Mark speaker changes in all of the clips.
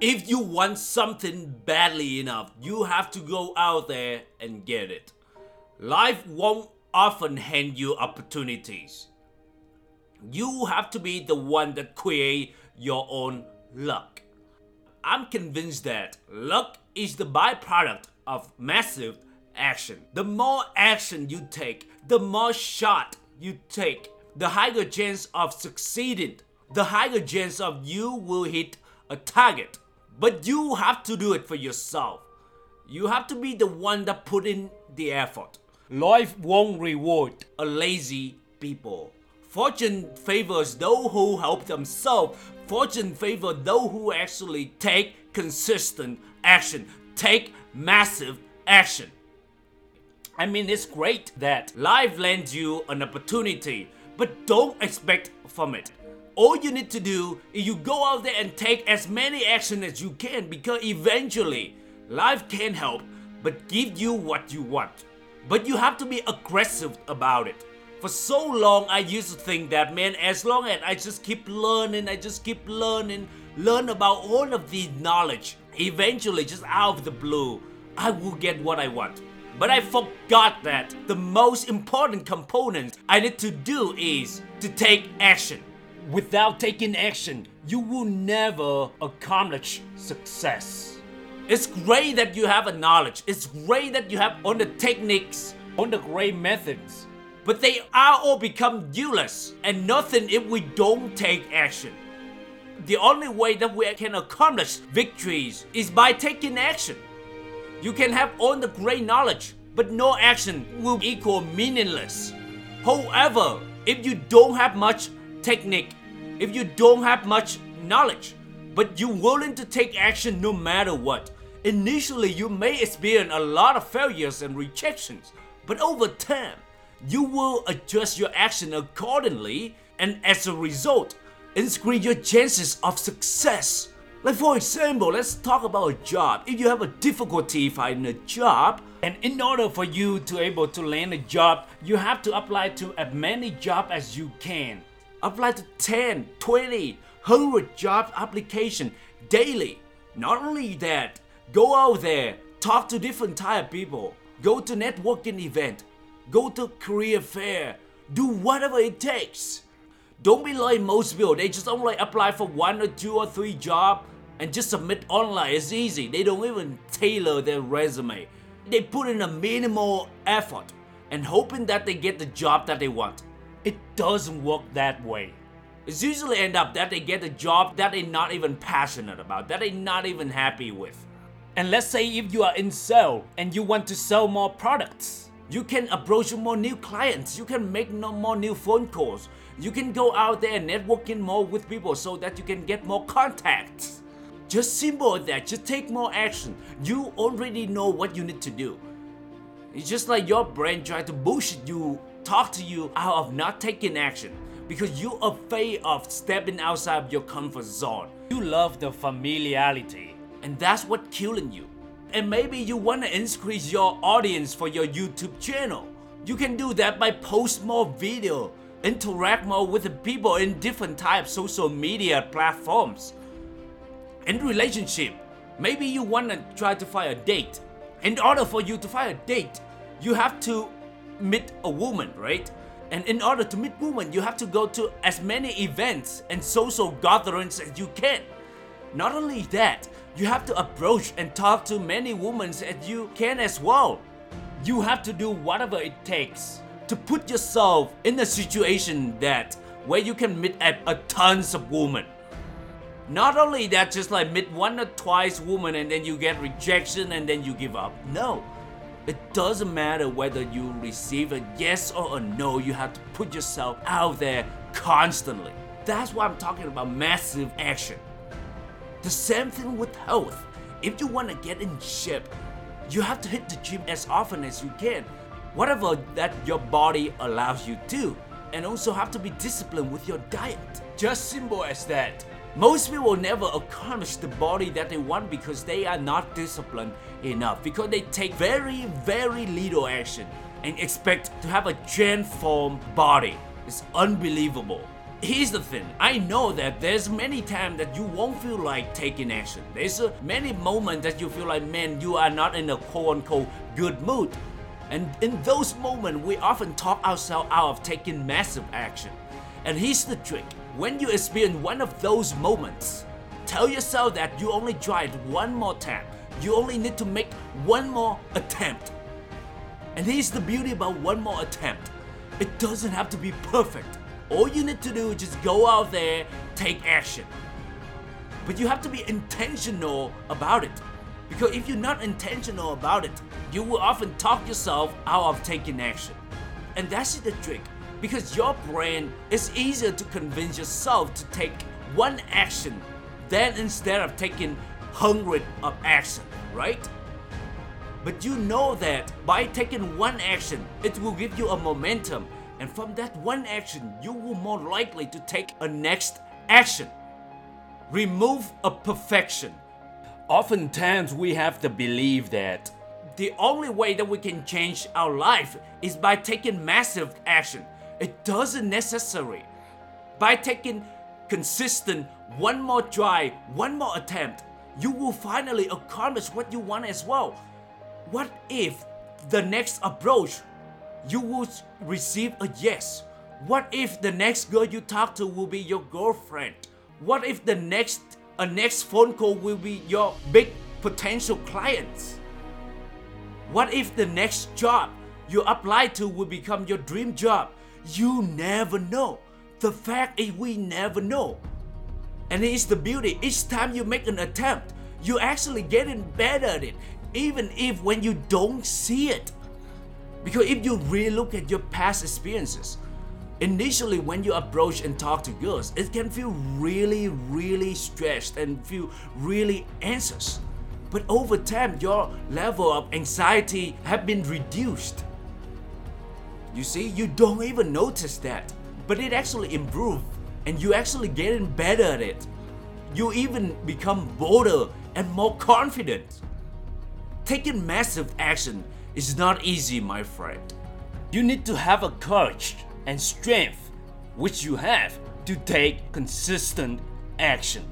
Speaker 1: If you want something badly enough, you have to go out there and get it. Life won't often hand you opportunities. You have to be the one that create your own luck. I'm convinced that luck is the byproduct of massive action. The more action you take, the more shot you take, the higher chance of succeeding, the higher chance of you will hit a target. But you have to do it for yourself. You have to be the one that put in the effort. Life won't reward a lazy people. Fortune favors those who help themselves. Fortune favors those who actually take consistent action, take massive action. I mean, it's great that life lends you an opportunity, but don't expect from it. All you need to do is you go out there and take as many action as you can because eventually life can help but give you what you want. But you have to be aggressive about it. For so long, I used to think that man, as long as I just keep learning, I just keep learning, learn about all of the knowledge, eventually, just out of the blue, I will get what I want. But I forgot that the most important component I need to do is to take action. Without taking action, you will never accomplish success. It's great that you have a knowledge. It's great that you have all the techniques, all the great methods. But they are all become useless and nothing if we don't take action. The only way that we can accomplish victories is by taking action. You can have all the great knowledge, but no action will equal meaningless. However, if you don't have much technique, if you don't have much knowledge, but you're willing to take action no matter what, initially you may experience a lot of failures and rejections, but over time, you will adjust your action accordingly, and as a result, increase your chances of success. Like for example, let's talk about a job. If you have a difficulty finding a job, and in order for you to able to land a job, you have to apply to as many jobs as you can. Apply to 10, 20, 100 job application daily. Not only that, go out there, talk to different type of people, go to networking event, go to career fair, do whatever it takes. Don't be like most people, they just only apply for one or two or three job and just submit online. It's easy. They don't even tailor their resume. They put in a minimal effort and hoping that they get the job that they want. It doesn't work that way. It's usually end up that they get a job that they're not even passionate about, that they're not even happy with. And let's say if you are in sale and you want to sell more products, you can approach more new clients, you can make no more new phone calls, you can go out there and networking more with people so that you can get more contacts. Just simple that, just take more action. You already know what you need to do. It's just like your brain trying to bullshit you, talk to you out of not taking action because you're afraid of stepping outside of your comfort zone. You love the familiarity, and that's what killing you. And maybe you want to increase your audience for your YouTube channel. You can do that by post more video, interact more with the people in different types social media platforms. In relationship, maybe you want to try to find a date. In order for you to find a date, you have to meet a woman, right? And in order to meet women, you have to go to as many events and social gatherings as you can. Not only that, you have to approach and talk to many women as you can as well. You have to do whatever it takes to put yourself in a situation that where you can meet at a tons of women. Not only that, just like meet one or twice women and then you get rejection and then you give up. No. It doesn't matter whether you receive a yes or a no, you have to put yourself out there constantly. That's why I'm talking about massive action. The same thing with health. If you want to get in shape, you have to hit the gym as often as you can, whatever that your body allows you to, and also have to be disciplined with your diet. Just simple as that. Most people never accomplish the body that they want because they are not disciplined enough, because they take very, very little action and expect to have a gen form body. It's unbelievable. here's the thing. I know that there's many times that you won't feel like taking action. There's uh, many moments that you feel like, man, you are not in a quote unquote good mood. And in those moments, we often talk ourselves out of taking massive action. And here's the trick when you experience one of those moments, tell yourself that you only tried one more time. You only need to make one more attempt. And here's the beauty about one more attempt it doesn't have to be perfect. All you need to do is just go out there, take action. But you have to be intentional about it. Because if you're not intentional about it, you will often talk yourself out of taking action. And that's the trick. Because your brain is easier to convince yourself to take one action than instead of taking hundred of action, right? But you know that by taking one action, it will give you a momentum. And from that one action, you will more likely to take a next action. Remove a perfection. Oftentimes we have the belief that the only way that we can change our life is by taking massive action. It doesn't necessary. By taking consistent one more try, one more attempt, you will finally accomplish what you want as well. What if the next approach you will receive a yes? What if the next girl you talk to will be your girlfriend? What if the next a next phone call will be your big potential clients? What if the next job you apply to will become your dream job? You never know. The fact is we never know. And it's the beauty. Each time you make an attempt, you're actually getting better at it even if when you don't see it. Because if you really look at your past experiences, initially when you approach and talk to girls, it can feel really, really stressed and feel really anxious. But over time, your level of anxiety have been reduced. You see, you don't even notice that, but it actually improved and you actually getting better at it. You even become bolder and more confident. Taking massive action is not easy, my friend. You need to have a courage and strength, which you have, to take consistent action.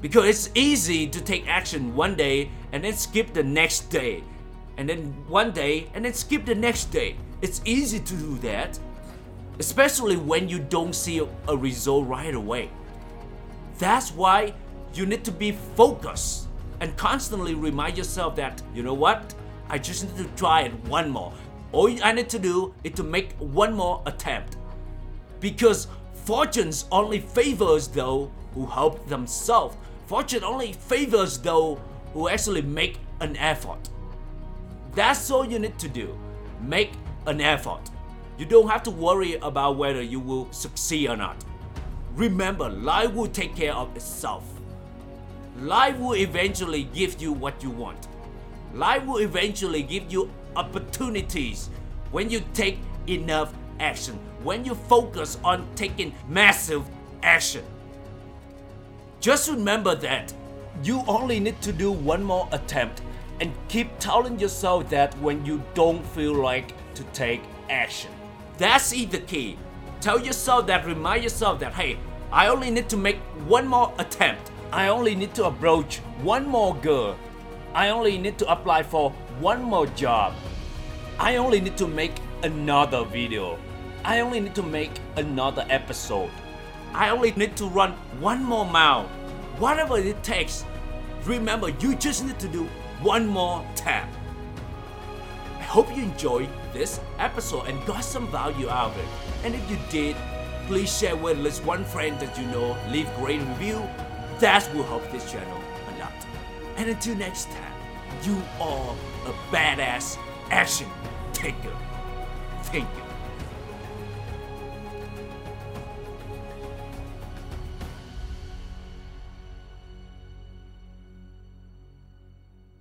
Speaker 1: Because it's easy to take action one day and then skip the next day, and then one day and then skip the next day. It's easy to do that, especially when you don't see a result right away. That's why you need to be focused and constantly remind yourself that, you know what, I just need to try it one more. All I need to do is to make one more attempt. Because fortunes only favors those who help themselves. Fortune only favors those who actually make an effort. That's all you need to do. Make an effort. You don't have to worry about whether you will succeed or not. Remember, life will take care of itself. Life will eventually give you what you want. Life will eventually give you opportunities when you take enough action, when you focus on taking massive action. Just remember that you only need to do one more attempt and keep telling yourself that when you don't feel like to take action. That's the key. Tell yourself that, remind yourself that, hey, I only need to make one more attempt. I only need to approach one more girl. I only need to apply for one more job. I only need to make another video. I only need to make another episode. I only need to run one more mile. Whatever it takes. Remember, you just need to do one more tap. Hope you enjoyed this episode and got some value out of it. And if you did, please share with at least one friend that you know, leave great review, that will help this channel a lot. And until next time, you are a badass action taker. Thank you.